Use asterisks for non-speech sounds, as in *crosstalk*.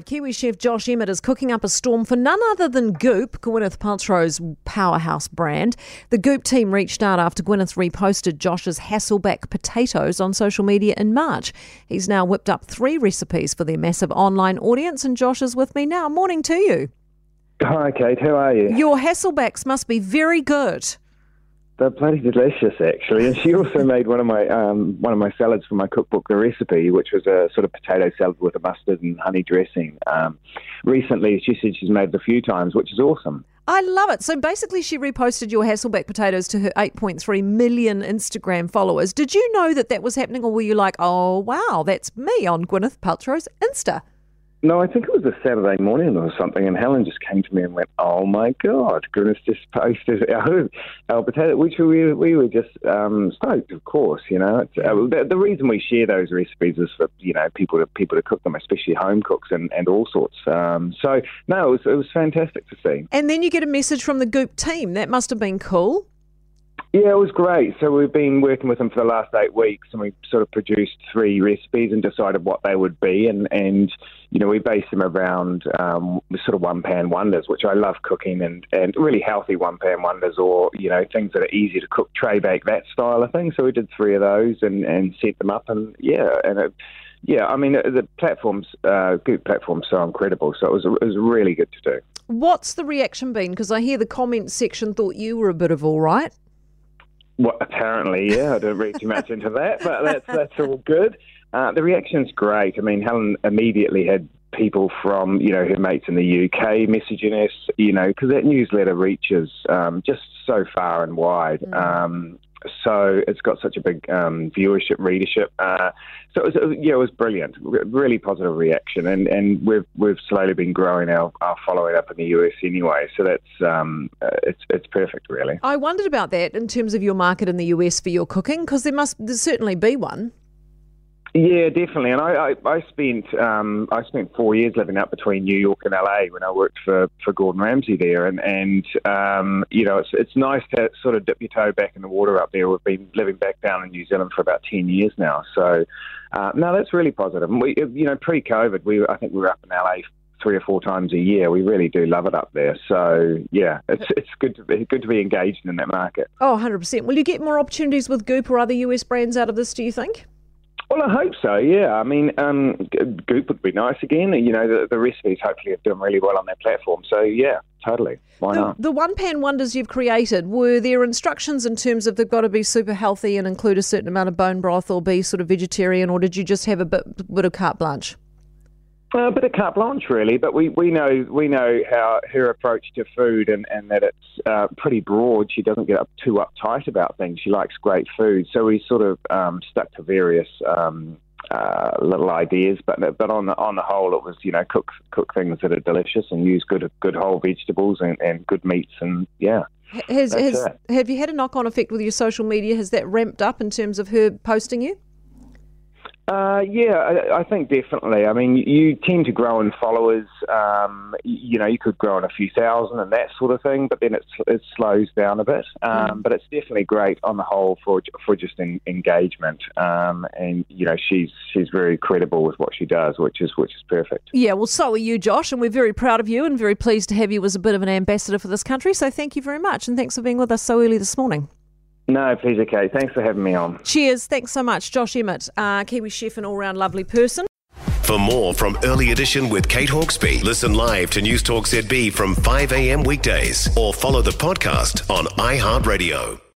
Kiwi chef Josh Emett is cooking up a storm for none other than Goop, Gwyneth Paltrow's powerhouse brand. The Goop team reached out after Gwyneth reposted Josh's Hasselback potatoes on social media in March. He's now whipped up three recipes for their massive online audience, and Josh is with me now. Morning to you. Hi, Kate. How are you? Your Hasselbacks must be very good. They're bloody delicious, actually. And she also made one of my um, one of my salads for my cookbook, the recipe, which was a sort of potato salad with a mustard and honey dressing. Um, recently, she said she's made it a few times, which is awesome. I love it. So basically, she reposted your Hasselback potatoes to her 8.3 million Instagram followers. Did you know that that was happening, or were you like, oh, wow, that's me on Gwyneth Paltrow's Insta? No, I think it was a Saturday morning or something, and Helen just came to me and went, "Oh my God, goodness, just posted *laughs* our, our potato," which we we were just um, stoked, of course. You know, uh, the, the, reason we share those recipes is for you know people to people to cook them, especially home cooks and, and all sorts. Um, so no, it was it was fantastic to see. And then you get a message from the Goop team. That must have been cool. Yeah, it was great. So we've been working with them for the last eight weeks, and we sort of produced three recipes and decided what they would be, and and you know we based them around um, sort of one pan wonders, which I love cooking, and and really healthy one pan wonders, or you know things that are easy to cook, tray bake, that style of thing. So we did three of those and and set them up, and yeah, and it, yeah, I mean the platforms, uh, good platforms, so incredible. So it was it was really good to do. What's the reaction been? Because I hear the comments section thought you were a bit of all right. Well, apparently, yeah. I don't read too much into that, but that's that's all good. Uh, the reaction's great. I mean, Helen immediately had people from you know her mates in the UK messaging us, you know, because that newsletter reaches um, just so far and wide. Mm. Um, so it's got such a big um, viewership, readership. Uh, so it was, yeah, it was brilliant. Really positive reaction, and, and we've we've slowly been growing our, our following up in the US anyway. So that's um, uh, it's it's perfect, really. I wondered about that in terms of your market in the US for your cooking, because there must there certainly be one. Yeah, definitely. And I, I, I spent um, I spent four years living up between New York and LA when I worked for, for Gordon Ramsay there, and and um, you know it's it's nice to sort of dip your toe back in the water up there. We've been living back down in New Zealand for about ten years now, so uh, no, that's really positive. And we you know pre-COVID, we I think we were up in LA three or four times a year. We really do love it up there. So yeah, it's it's good to be good to be engaged in that market. Oh, 100 percent. Will you get more opportunities with Goop or other US brands out of this? Do you think? Well, I hope so. Yeah, I mean, um, Goop would be nice again. You know, the, the recipes hopefully are doing really well on their platform. So yeah, totally. Why the, not? The one pan wonders you've created were there instructions in terms of they've got to be super healthy and include a certain amount of bone broth or be sort of vegetarian, or did you just have a bit, bit of carte blanche? A bit of carte blanche, really, but we, we know we know how her approach to food and, and that it's uh, pretty broad. She doesn't get up too uptight about things. She likes great food, so we sort of um, stuck to various um, uh, little ideas. But but on the on the whole, it was you know cook cook things that are delicious and use good good whole vegetables and, and good meats and yeah. Has, has have you had a knock on effect with your social media? Has that ramped up in terms of her posting you? Uh, yeah, I, I, think definitely. I mean, you tend to grow in followers. Um, you know, you could grow in a few thousand and that sort of thing, but then it, it slows down a bit. Um, mm. But it's definitely great on the whole for for just in, engagement. Um, and you know, she's she's very credible with what she does, which is which is perfect. Yeah, well, so are you, Josh, and we're very proud of you and very pleased to have you as a bit of an ambassador for this country. So thank you very much, and thanks for being with us so early this morning. No, pleasure, Kate. Thanks for having me on. Cheers. Thanks so much. Josh Emett, uh, Kiwi chef and all round lovely person. For more from Early Edition with Kate Hawkesby, listen live to News Talk ZB from 5 a.m. weekdays or follow the podcast on iHeartRadio.